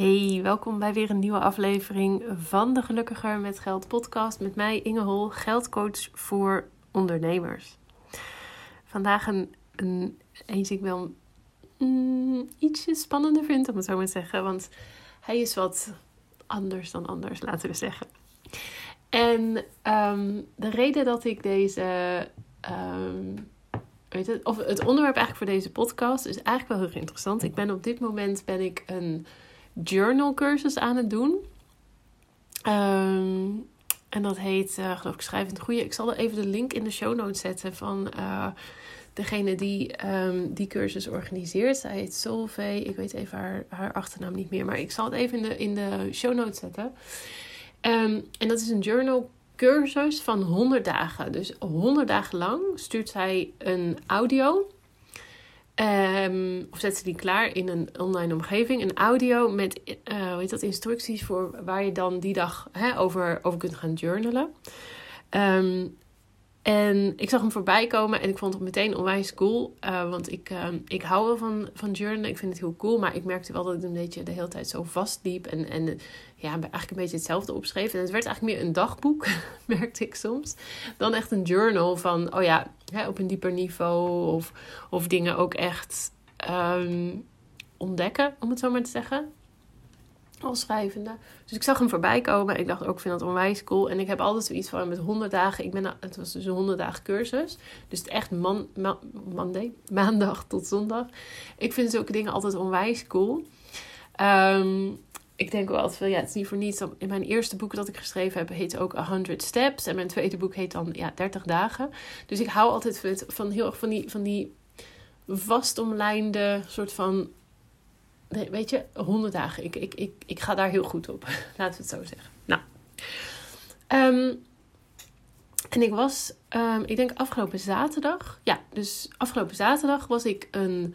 Hey, welkom bij weer een nieuwe aflevering van de Gelukkiger met Geld podcast met mij Inge Hol, geldcoach voor ondernemers. Vandaag een, een eentje ik wel mm, ietsje spannender vind, om het zo maar te zeggen, want hij is wat anders dan anders, laten we zeggen. En um, de reden dat ik deze um, weet het, of het onderwerp eigenlijk voor deze podcast is eigenlijk wel heel interessant. Ik ben op dit moment ben ik een journal cursus aan het doen. Um, en dat heet, uh, geloof ik, Schrijvend Groeien. Ik zal er even de link in de show notes zetten van uh, degene die um, die cursus organiseert. Zij heet Solveig. Ik weet even haar, haar achternaam niet meer. Maar ik zal het even in de, in de show notes zetten. Um, en dat is een journal cursus van 100 dagen. Dus 100 dagen lang stuurt zij een audio. Um, of zet ze die klaar in een online omgeving. Een audio met uh, hoe heet dat, instructies voor waar je dan die dag hè, over, over kunt gaan journalen. Um, en ik zag hem voorbij komen en ik vond het meteen onwijs cool. Uh, want ik, uh, ik hou wel van, van journalen. Ik vind het heel cool. Maar ik merkte wel dat ik een beetje de hele tijd zo vastliep. En, en ja, eigenlijk een beetje hetzelfde opschreef. En het werd eigenlijk meer een dagboek, merkte ik soms. Dan echt een journal van, oh ja, hè, op een dieper niveau. Of, of dingen ook echt um, ontdekken, om het zo maar te zeggen als schrijvende. Dus ik zag hem voorbij komen. Ik dacht ook, ik vind dat onwijs cool. En ik heb altijd zoiets van met 100 dagen. Ik ben, het was dus een 100 dagen cursus. Dus echt man, ma, maandag tot zondag. Ik vind zulke dingen altijd onwijs cool. Um, ik denk wel altijd van, ja, het is niet voor niets. In mijn eerste boek dat ik geschreven heb, heet ook 100 Steps. En mijn tweede boek heet dan, ja, 30 dagen. Dus ik hou altijd van, van heel erg van die, van die vastomlijnde soort van weet je, 100 dagen. Ik, ik, ik, ik ga daar heel goed op. Laten we het zo zeggen. Nou. Um, en ik was, um, ik denk afgelopen zaterdag. Ja, dus afgelopen zaterdag was ik een,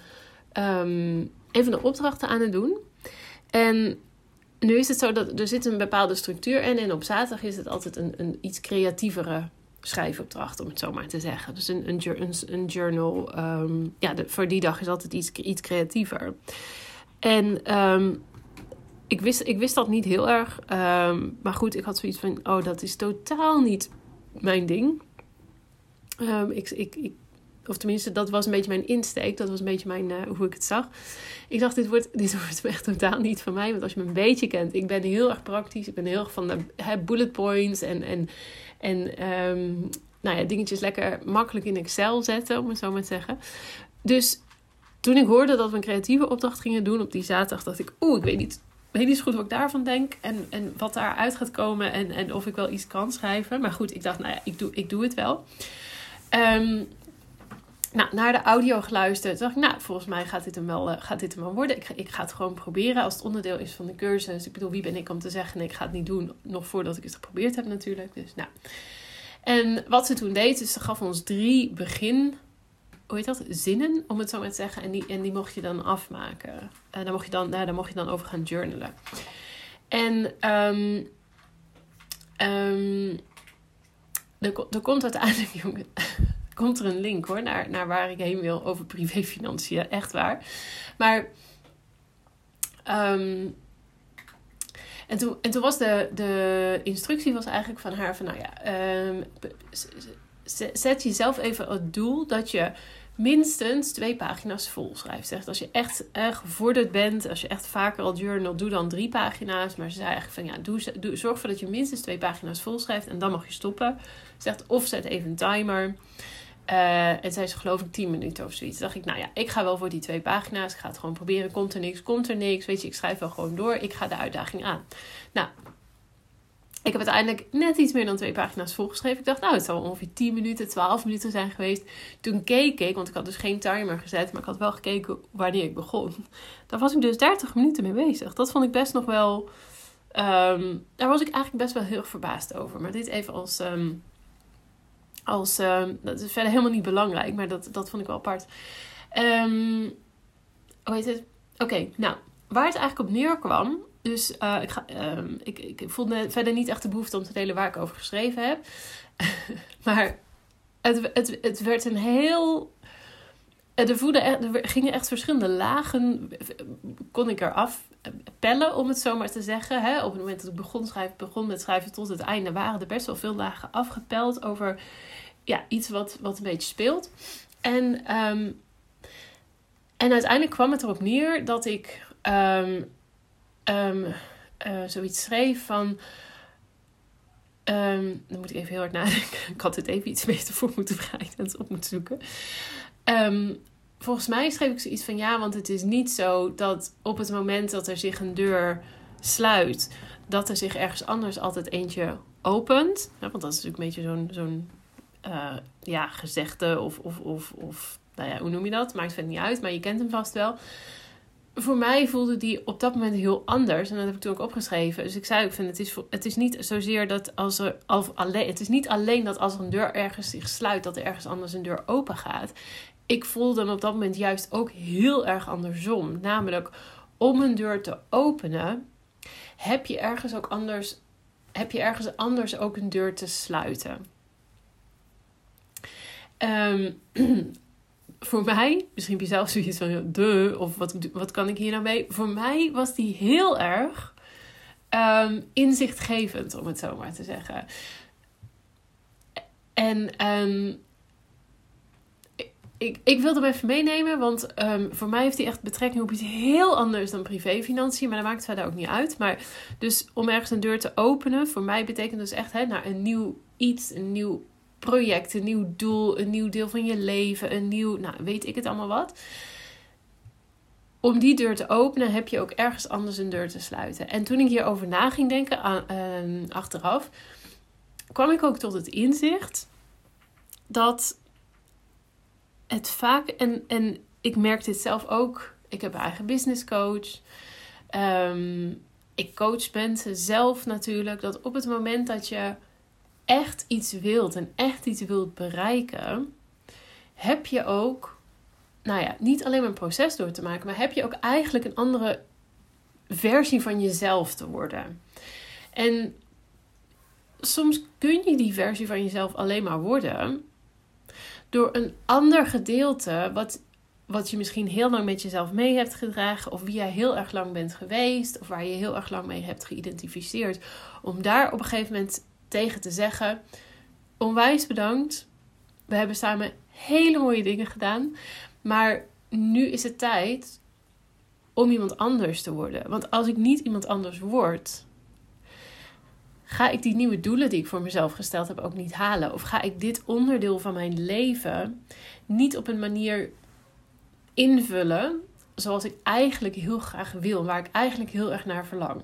um, even de opdrachten aan het doen. En nu is het zo dat er zit een bepaalde structuur in. En op zaterdag is het altijd een, een iets creatievere schrijfopdracht, om het zo maar te zeggen. Dus een, een, een journal. Ja, voor die dag is altijd iets, iets creatiever. En um, ik, wist, ik wist dat niet heel erg. Um, maar goed, ik had zoiets van: oh, dat is totaal niet mijn ding. Um, ik, ik, ik, of tenminste, dat was een beetje mijn insteek. Dat was een beetje mijn, uh, hoe ik het zag. Ik dacht, dit wordt, dit wordt echt totaal niet van mij. Want als je me een beetje kent, ik ben heel erg praktisch. Ik ben heel erg van bullet points en, en, en nou ja, dingetjes lekker makkelijk in Excel zetten, om het zo maar te zeggen. Dus toen ik hoorde dat we een creatieve opdracht gingen doen op die zaterdag, dacht ik, oeh, ik weet niet, weet niet zo goed wat ik daarvan denk en, en wat daaruit gaat komen en, en of ik wel iets kan schrijven. Maar goed, ik dacht, nou ja, ik doe, ik doe het wel. Um, nou, naar de audio geluisterd. dacht ik, nou, volgens mij gaat dit hem wel, uh, gaat dit hem wel worden. Ik ga, ik ga het gewoon proberen als het onderdeel is van de cursus. Ik bedoel, wie ben ik om te zeggen, nee, ik ga het niet doen. Nog voordat ik het geprobeerd heb natuurlijk. Dus nou. En wat ze toen deed, is ze gaf ons drie begin hoe heet dat, zinnen, om het zo maar te zeggen. En die, en die mocht je dan afmaken. En uh, daar, mocht je dan, nou, daar mocht je dan over gaan journalen. En um, um, er, er komt uiteindelijk, jongen, komt er een link hoor, naar, naar waar ik heen wil over privéfinanciën. Echt waar. Maar... Um, en toen, en toen was de, de instructie was eigenlijk van haar van, nou ja, zet jezelf even het doel dat je minstens twee pagina's vol schrijft. Als je echt uh, gevorderd bent, als je echt vaker al journal, doe dan drie pagina's. Maar ze zei eigenlijk van ja, doe, doe, zorg ervoor dat je minstens twee pagina's vol schrijft en dan mag je stoppen. Zegt of zet even een timer. Uh, en zei ze geloof ik 10 minuten of zoiets. dacht ik, nou ja, ik ga wel voor die twee pagina's. Ik ga het gewoon proberen. Komt er niks, komt er niks. Weet je, ik schrijf wel gewoon door. Ik ga de uitdaging aan. Nou, ik heb uiteindelijk net iets meer dan twee pagina's volgeschreven. Ik dacht, nou, het zal ongeveer 10 minuten, 12 minuten zijn geweest. Toen keek ik, want ik had dus geen timer gezet, maar ik had wel gekeken wanneer ik begon. Daar was ik dus 30 minuten mee bezig. Dat vond ik best nog wel. Um, daar was ik eigenlijk best wel heel verbaasd over. Maar dit even als. Um, als um, dat is verder helemaal niet belangrijk, maar dat, dat vond ik wel apart. hoe heet het? Oké, nou, waar het eigenlijk op neerkwam, dus uh, ik, ga, uh, ik, ik voelde verder niet echt de behoefte om te delen waar ik over geschreven heb. maar het, het, het werd een heel er, voelde er gingen echt verschillende lagen, kon ik eraf pellen, om het zo maar te zeggen. Hè? Op het moment dat ik begon, schrijven, begon met schrijven tot het einde, waren er best wel veel lagen afgepeld over ja, iets wat, wat een beetje speelt. En, ehm, en uiteindelijk kwam het erop neer dat ik um, um, uh, zoiets schreef van. dan moet ik even heel hard nadenken. Ik had het even iets beter voor moeten bereiden en het op moeten zoeken. volgens mij schreef ik zoiets van ja, want het is niet zo dat op het moment dat er zich een deur sluit, dat er zich ergens anders altijd eentje opent. Want dat is natuurlijk een beetje zo'n zo'n uh, ja, gezegde of, of, of, of nou ja, hoe noem je dat? Maakt verder niet uit, maar je kent hem vast wel. Voor mij voelde die op dat moment heel anders. En dat heb ik toen ook opgeschreven. Dus ik zei ook van het is, het is niet zozeer dat als er of alleen, het is niet alleen dat als er een deur ergens zich sluit, dat er ergens anders een deur open gaat. Ik voelde hem op dat moment juist ook heel erg andersom. Namelijk om een deur te openen, heb je ergens ook anders, heb je ergens anders ook een deur te sluiten. Um, voor mij, misschien heb je zelf zoiets van de, of wat, wat kan ik hier nou mee? Voor mij was die heel erg um, inzichtgevend, om het zo maar te zeggen. En um, ik, ik wilde hem even meenemen, want um, voor mij heeft hij echt betrekking op iets heel anders dan privéfinanciën. Maar dat maakt verder ook niet uit. Maar dus om ergens een deur te openen, voor mij betekent dus echt hè, naar een nieuw iets, een nieuw project, een nieuw doel, een nieuw deel van je leven, een nieuw, nou weet ik het allemaal wat. Om die deur te openen heb je ook ergens anders een deur te sluiten. En toen ik hierover na ging denken, uh, achteraf, kwam ik ook tot het inzicht dat het vaak, en, en ik merk dit zelf ook, ik heb een eigen business coach. Ehm, ik coach mensen zelf natuurlijk, dat op het moment dat je echt iets wilt en echt iets wilt bereiken, heb je ook, nou ja, niet alleen maar een proces door te maken, maar heb je ook eigenlijk een andere versie van jezelf te worden. En soms kun je die versie van jezelf alleen maar worden door een ander gedeelte, wat, wat je misschien heel lang met jezelf mee hebt gedragen, of wie jij heel erg lang bent geweest, of waar je heel erg lang mee hebt geïdentificeerd, om daar op een gegeven moment tegen te zeggen: Onwijs bedankt. We hebben samen hele mooie dingen gedaan. Maar nu is het tijd om iemand anders te worden. Want als ik niet iemand anders word, ga ik die nieuwe doelen die ik voor mezelf gesteld heb ook niet halen. Of ga ik dit onderdeel van mijn leven niet op een manier invullen zoals ik eigenlijk heel graag wil, waar ik eigenlijk heel erg naar verlang.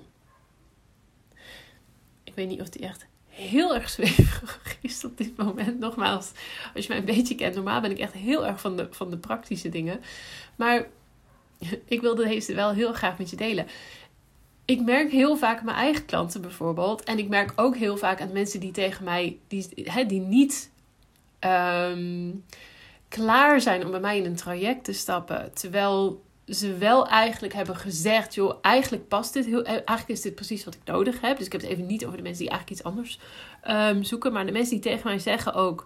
Ik weet niet of die echt heel erg zweverig is op dit moment. Nogmaals, als je mij een beetje kent, normaal ben ik echt heel erg van de, van de praktische dingen. Maar ik wilde deze wel heel graag met je delen. Ik merk heel vaak mijn eigen klanten bijvoorbeeld. En ik merk ook heel vaak aan mensen die tegen mij, die, hè, die niet ehm, klaar zijn om bij mij in een traject te stappen. Terwijl ze wel eigenlijk hebben gezegd: joh, eigenlijk past dit heel. Eigenlijk is dit precies wat ik nodig heb. Dus ik heb het even niet over de mensen die eigenlijk iets anders um, zoeken. Maar de mensen die tegen mij zeggen ook: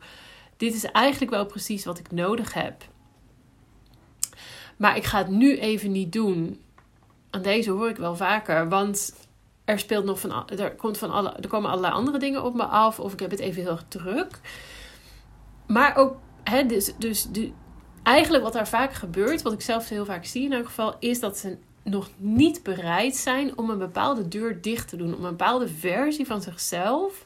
dit is eigenlijk wel precies wat ik nodig heb. Maar ik ga het nu even niet doen. Aan deze hoor ik wel vaker. Want er speelt nog van. Er, komt van alle, er komen allerlei andere dingen op me af. Of ik heb het even heel druk. Maar ook. Hè, dus, dus de, eigenlijk wat daar vaak gebeurt, wat ik zelf heel vaak zie in elk geval, is dat ze nog niet bereid zijn om een bepaalde deur dicht te doen. Om een bepaalde versie van zichzelf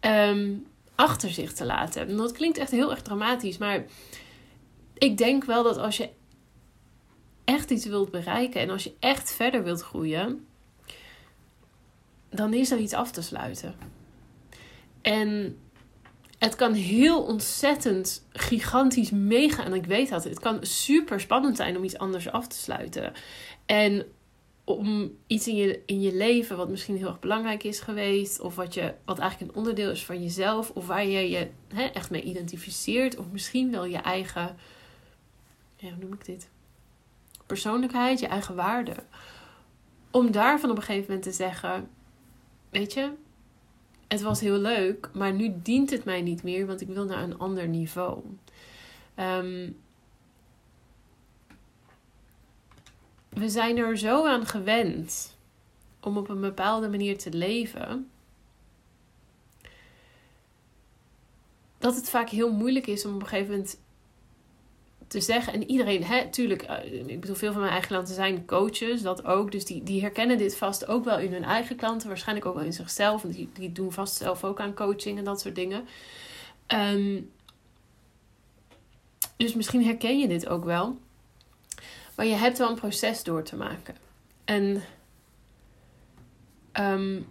ehm, achter zich te laten. En dat klinkt echt heel erg dramatisch, maar ik denk wel dat als je echt iets wilt bereiken en als je echt verder wilt groeien, dan is er iets af te sluiten. En het kan heel ontzettend gigantisch mega. En ik weet dat. Het kan super spannend zijn om iets anders af te sluiten. En om iets in je, in je leven wat misschien heel erg belangrijk is geweest. Of wat, je, wat eigenlijk een onderdeel is van jezelf. Of waar je je echt mee identificeert. Of misschien wel je eigen. Hoe noem ik dit? Persoonlijkheid, je eigen waarde. Om daarvan op een gegeven moment te zeggen: Weet je, het was heel leuk, maar nu dient het mij niet meer, want ik wil naar een ander niveau. Ehm, we zijn er zo aan gewend om op een bepaalde manier te leven. Dat het vaak heel moeilijk is om op een gegeven moment te zeggen. En iedereen, hè, tuurlijk, eh, ik bedoel, veel van mijn eigen klanten zijn coaches, dat ook. Dus die, die herkennen dit vast ook wel in hun eigen klanten, waarschijnlijk ook wel in zichzelf. Want die, die doen vast zelf ook aan coaching en dat soort dingen. Um, dus misschien herken je dit ook wel. Maar je hebt wel een proces door te maken. En um,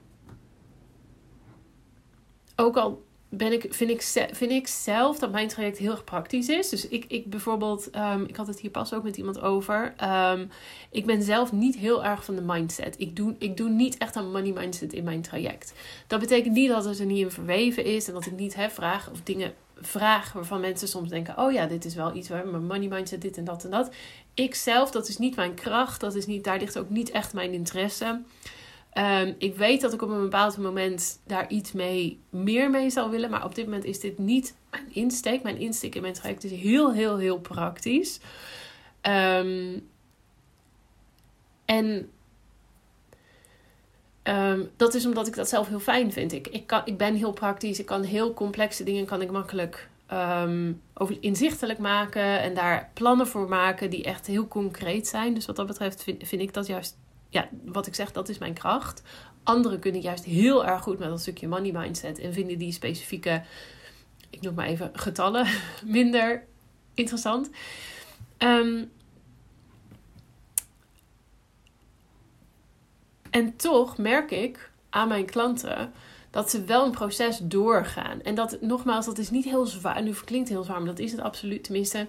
ook al ben ik, vind, ik, vind ik zelf dat mijn traject heel erg praktisch is. Dus ik, ik bijvoorbeeld, um, ik had het hier pas ook met iemand over. Um, ik ben zelf niet heel erg van de mindset. Ik doe, ik doe niet echt een money mindset in mijn traject. Dat betekent niet dat het er niet in verweven is en dat ik niet heb vragen of dingen vraag waarvan mensen soms denken: oh ja, dit is wel iets waar mijn money mindset, dit en dat en dat. Ik zelf, dat is niet mijn kracht, dat is niet, daar ligt ook niet echt mijn interesse. Um, ik weet dat ik op een bepaald moment daar iets mee, meer mee zou willen. Maar op dit moment is dit niet mijn insteek. Mijn insteek in mijn traject is heel, heel, heel praktisch. Um, en um, dat is omdat ik dat zelf heel fijn vind. Ik, ik, kan, ik ben heel praktisch. Ik kan heel complexe dingen kan ik makkelijk over inzichtelijk maken. En daar plannen voor maken die echt heel concreet zijn. Dus wat dat betreft vind ik dat juist ja, wat ik zeg, dat is mijn kracht. Anderen kunnen juist heel erg goed met dat stukje money mindset en vinden die specifieke, ik noem maar even getallen, minder interessant. Um, en toch merk ik aan mijn klanten dat ze wel een proces doorgaan. En dat, nogmaals, dat is niet heel zwaar. Nu klinkt heel zwaar, maar dat is het absoluut. Tenminste,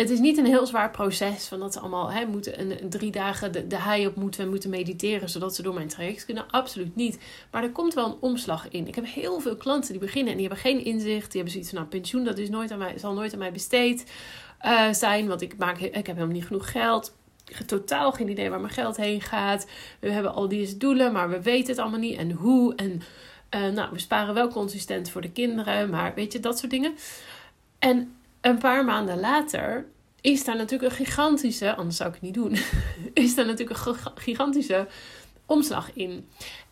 het is niet een heel zwaar proces van dat ze allemaal hè, moeten een, drie dagen de, de hei op moeten en moeten mediteren zodat ze door mijn traject kunnen. Absoluut niet. Maar er komt wel een omslag in. Ik heb heel veel klanten die beginnen en die hebben geen inzicht. Die hebben zoiets van nou, pensioen, dat is nooit aan mij, zal nooit aan mij besteed uh, zijn. Want ik, maak, ik heb helemaal niet genoeg geld. Totaal geen idee waar mijn geld heen gaat. We hebben al deze doelen, maar we weten het allemaal niet. En hoe. En uh, nou, we sparen wel consistent voor de kinderen. Maar weet je, dat soort dingen. En een paar maanden later is daar natuurlijk een gigantische, anders zou ik het niet doen, is daar natuurlijk een gigantische omslag in.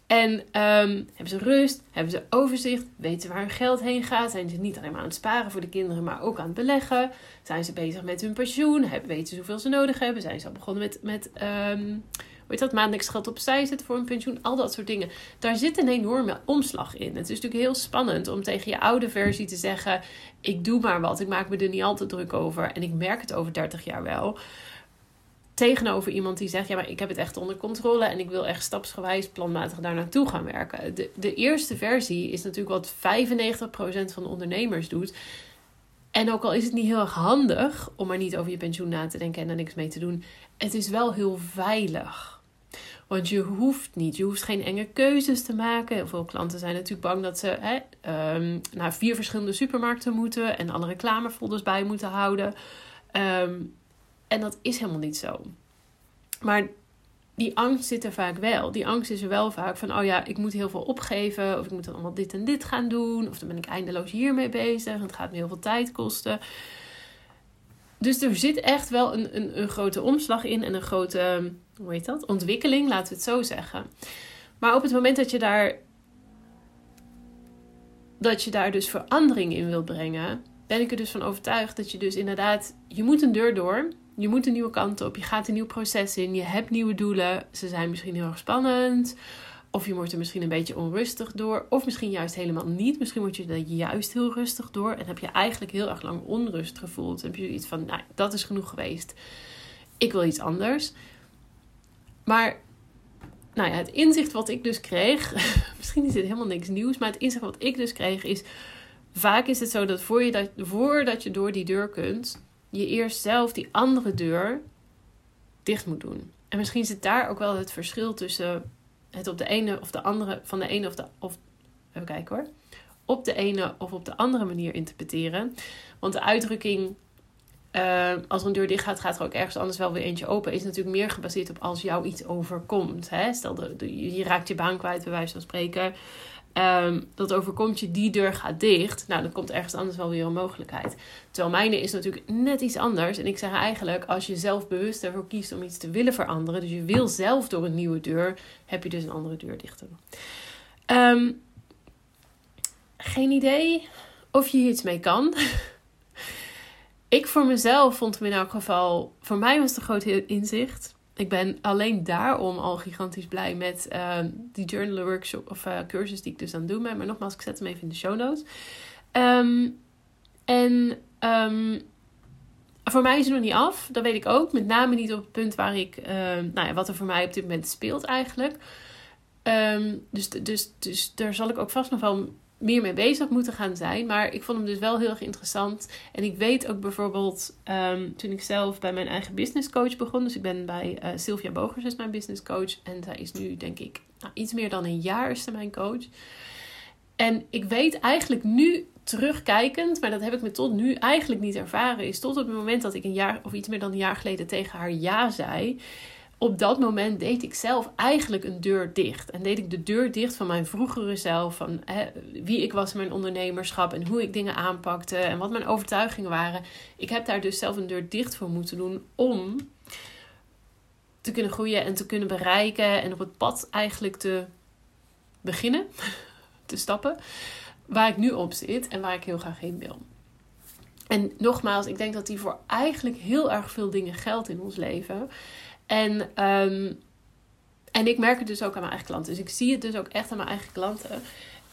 En um, hebben ze rust, hebben ze overzicht, weten waar hun geld heen gaat. Zijn ze niet alleen maar aan het sparen voor de kinderen, maar ook aan het beleggen. Zijn ze bezig met hun pensioen, weten ze hoeveel ze nodig hebben. Zijn ze al begonnen met, met um, weet dat, maandelijks geld opzij zetten voor een pensioen, al dat soort dingen. Daar zit een enorme omslag in. Het is natuurlijk heel spannend om tegen je oude versie te zeggen: Ik doe maar wat, ik maak me er niet al te druk over en ik merk het over 30 jaar wel. Tegenover iemand die zegt: Ja, maar ik heb het echt onder controle en ik wil echt stapsgewijs planmatig daar naartoe gaan werken. De, de eerste versie is natuurlijk wat 95% van de ondernemers doet. En ook al is het niet heel erg handig om maar niet over je pensioen na te denken en er niks mee te doen, het is wel heel veilig. Want je hoeft niet, je hoeft geen enge keuzes te maken. Veel klanten zijn natuurlijk bang dat ze hè, um, naar vier verschillende supermarkten moeten en alle reclamefolders bij moeten houden. Um, en dat is helemaal niet zo. Maar die angst zit er vaak wel. Die angst is er wel vaak van, oh ja, ik moet heel veel opgeven. Of ik moet dan allemaal dit en dit gaan doen. Of dan ben ik eindeloos hiermee bezig. En het gaat me heel veel tijd kosten. Dus er zit echt wel een, een, een grote omslag in en een grote hoe heet dat? Ontwikkeling, laten we het zo zeggen. Maar op het moment dat je daar, dat je daar dus verandering in wilt brengen, ben ik er dus van overtuigd dat je dus inderdaad, je moet een deur door, je moet een nieuwe kant op, je gaat een nieuw proces in, je hebt nieuwe doelen, ze zijn misschien heel erg spannend. Of je wordt er misschien een beetje onrustig door. Of misschien juist helemaal niet. Misschien word je er juist heel rustig door. En heb je eigenlijk heel erg lang onrust gevoeld. heb je iets van, nou, dat is genoeg geweest. Ik wil iets anders. Maar nou ja, het inzicht wat ik dus kreeg, misschien is dit helemaal niks nieuws, maar het inzicht wat ik dus kreeg is, vaak is het zo dat, voor je dat voordat je door die deur kunt, je eerst zelf die andere deur dicht moet doen. En misschien zit daar ook wel het verschil tussen het op de ene of de andere, van de ene of de, of, even kijken hoor, op de ene of op de andere manier interpreteren. Want de uitdrukking uh, als een deur dicht gaat, gaat er ook ergens anders wel weer eentje open. Is natuurlijk meer gebaseerd op als jou iets overkomt. Hè? Stel, de, je raakt je baan kwijt, bij wijze van spreken. Ehm, dat overkomt je, die deur gaat dicht. Nou, dan komt ergens anders wel weer een mogelijkheid. Terwijl mijne is natuurlijk net iets anders. En ik zeg eigenlijk, als je zelf bewust ervoor kiest om iets te willen veranderen, dus je wil zelf door een nieuwe deur, heb je dus een andere deur dicht doen. Ehm, geen idee of je hier iets mee kan. ik voor mezelf vond hem in elk geval, voor mij was het een groot inzicht. Ik ben alleen daarom al gigantisch blij met uh, die journal workshop of uh, cursus die ik dus aan het doen ben. Maar nogmaals, ik zet hem even in de show notes. Um, en um, voor mij is het nog niet af. Dat weet ik ook. Met name niet op het punt waar ik, nou ja, wat er voor mij op dit moment speelt eigenlijk. Dus, dus, dus daar zal ik ook vast nog wel meer mee bezig moeten gaan zijn. Maar ik vond hem dus wel heel erg interessant. En ik weet ook bijvoorbeeld, um, toen ik zelf bij mijn eigen business coach begon. Dus ik ben bij uh, Sylvia Bogers, is mijn business coach. En zij is nu, denk ik, nou, iets meer dan een jaar is ze mijn coach. En ik weet eigenlijk nu terugkijkend, maar dat heb ik me tot nu eigenlijk niet ervaren, is tot op het moment dat ik een jaar of iets meer dan een jaar geleden tegen haar ja zei op dat moment deed ik zelf eigenlijk een deur dicht. En deed ik de deur dicht van mijn vroegere zelf. Van hè, wie ik was in mijn ondernemerschap. En hoe ik dingen aanpakte. En wat mijn overtuigingen waren. Ik heb daar dus zelf een deur dicht voor moeten doen. Om te kunnen groeien en te kunnen bereiken. En op het pad eigenlijk te beginnen. Te stappen. Waar ik nu op zit. En waar ik heel graag heen wil. En nogmaals, ik denk dat die voor eigenlijk heel erg veel dingen geldt in ons leven. En, um, en ik merk het dus ook aan mijn eigen klanten. Dus ik zie het dus ook echt aan mijn eigen klanten.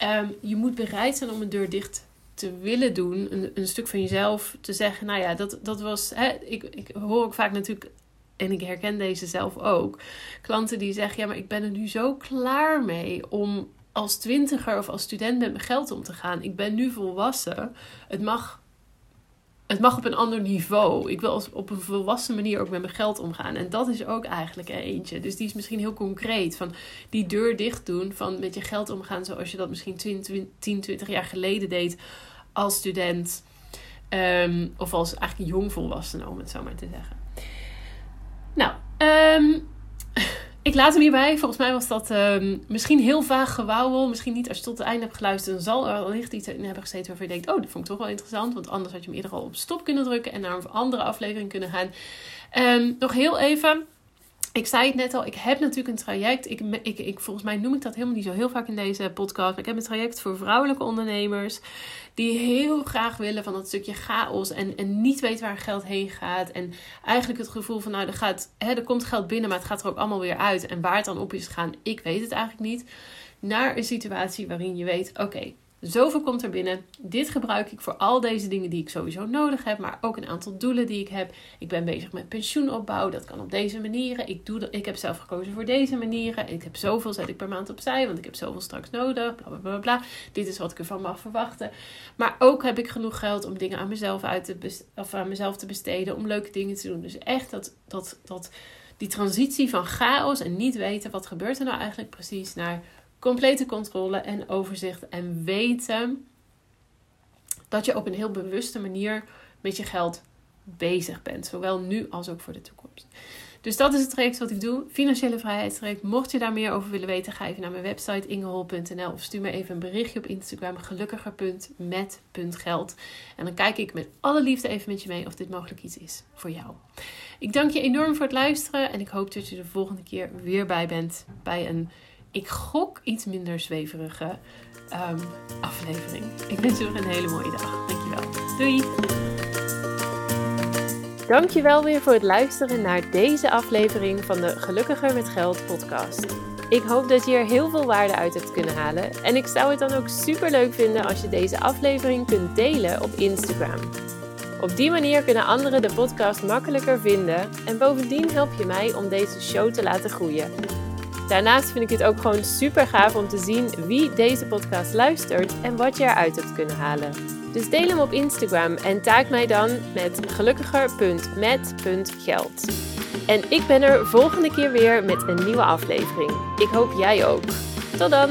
Um, je moet bereid zijn om een deur dicht te willen doen. Een, een stuk van jezelf te zeggen. Nou ja, dat, dat was. Hè, ik, ik hoor ook vaak natuurlijk. En ik herken deze zelf ook. Klanten die zeggen: Ja, maar ik ben er nu zo klaar mee om als twintiger of als student met mijn geld om te gaan. Ik ben nu volwassen. Het mag het mag op een ander niveau. Ik wil op een volwassen manier ook met mijn geld omgaan. En dat is ook eigenlijk eentje. Dus die is misschien heel concreet. Van die deur dicht doen. Van met je geld omgaan zoals je dat misschien 10, 20 jaar geleden deed als student. Um, of als eigenlijk jong volwassene, om het zo maar te zeggen. Nou, um, ik laat hem hierbij. Volgens mij was dat um, misschien heel vaag gewauwel. Misschien niet als je tot het einde hebt geluisterd. Dan zal er wellicht iets in hebben gezeten waarvan je denkt... oh, dat vond ik toch wel interessant. Want anders had je hem eerder al op stop kunnen drukken... en naar een andere aflevering kunnen gaan. Um, nog heel even... Ik zei het net al, ik heb natuurlijk een traject. Ik, ik, ik, volgens mij noem ik dat helemaal niet zo heel vaak in deze podcast. Maar ik heb een traject voor vrouwelijke ondernemers. Die heel graag willen van dat stukje chaos. En, en niet weten waar geld heen gaat. En eigenlijk het gevoel van, nou, er, gaat, hè, er komt geld binnen, maar het gaat er ook allemaal weer uit. En waar het dan op is gegaan, ik weet het eigenlijk niet. Naar een situatie waarin je weet, oké, Zoveel komt er binnen. Dit gebruik ik voor al deze dingen die ik sowieso nodig heb, maar ook een aantal doelen die ik heb. Ik ben bezig met pensioenopbouw. Dat kan op deze manieren. Ik, doe dat, ik heb zelf gekozen voor deze manieren. Ik heb zoveel zet ik per maand opzij, want ik heb zoveel straks nodig. Bla bla bla. Dit is wat ik ervan mag verwachten. Maar ook heb ik genoeg geld om dingen aan mezelf, uit te, of aan mezelf te besteden, om leuke dingen te doen. Dus echt dat, dat, dat, die transitie van chaos en niet weten wat gebeurt er nou eigenlijk precies naar complete controle en overzicht en weten dat je op een heel bewuste manier met je geld bezig bent. Zowel nu als ook voor de toekomst. Dus dat is het traject wat ik doe. Financiële vrijheidstraject. Mocht je daar meer over willen weten, ga even naar mijn website ingehol.nl of stuur me even een berichtje op Instagram gelukkiger.met.geld. En dan kijk ik met alle liefde even met je mee of dit mogelijk iets is voor jou. Ik dank je enorm voor het luisteren en ik hoop dat je de volgende keer weer bij bent bij een ik gok iets minder zweverige um, aflevering. Ik wens nog een hele mooie dag. Dankjewel. Doei! Dankjewel weer voor het luisteren naar deze aflevering van de Gelukkiger met Geld podcast. Ik hoop dat je er heel veel waarde uit hebt kunnen halen. En ik zou het dan ook super leuk vinden als je deze aflevering kunt delen op Instagram. Op die manier kunnen anderen de podcast makkelijker vinden en bovendien help je mij om deze show te laten groeien. Daarnaast vind ik het ook gewoon super gaaf om te zien wie deze podcast luistert en wat je eruit hebt kunnen halen. Dus deel hem op Instagram en tag mij dan met gelukkiger.met.geld. En ik ben er volgende keer weer met een nieuwe aflevering. Ik hoop jij ook. Tot dan!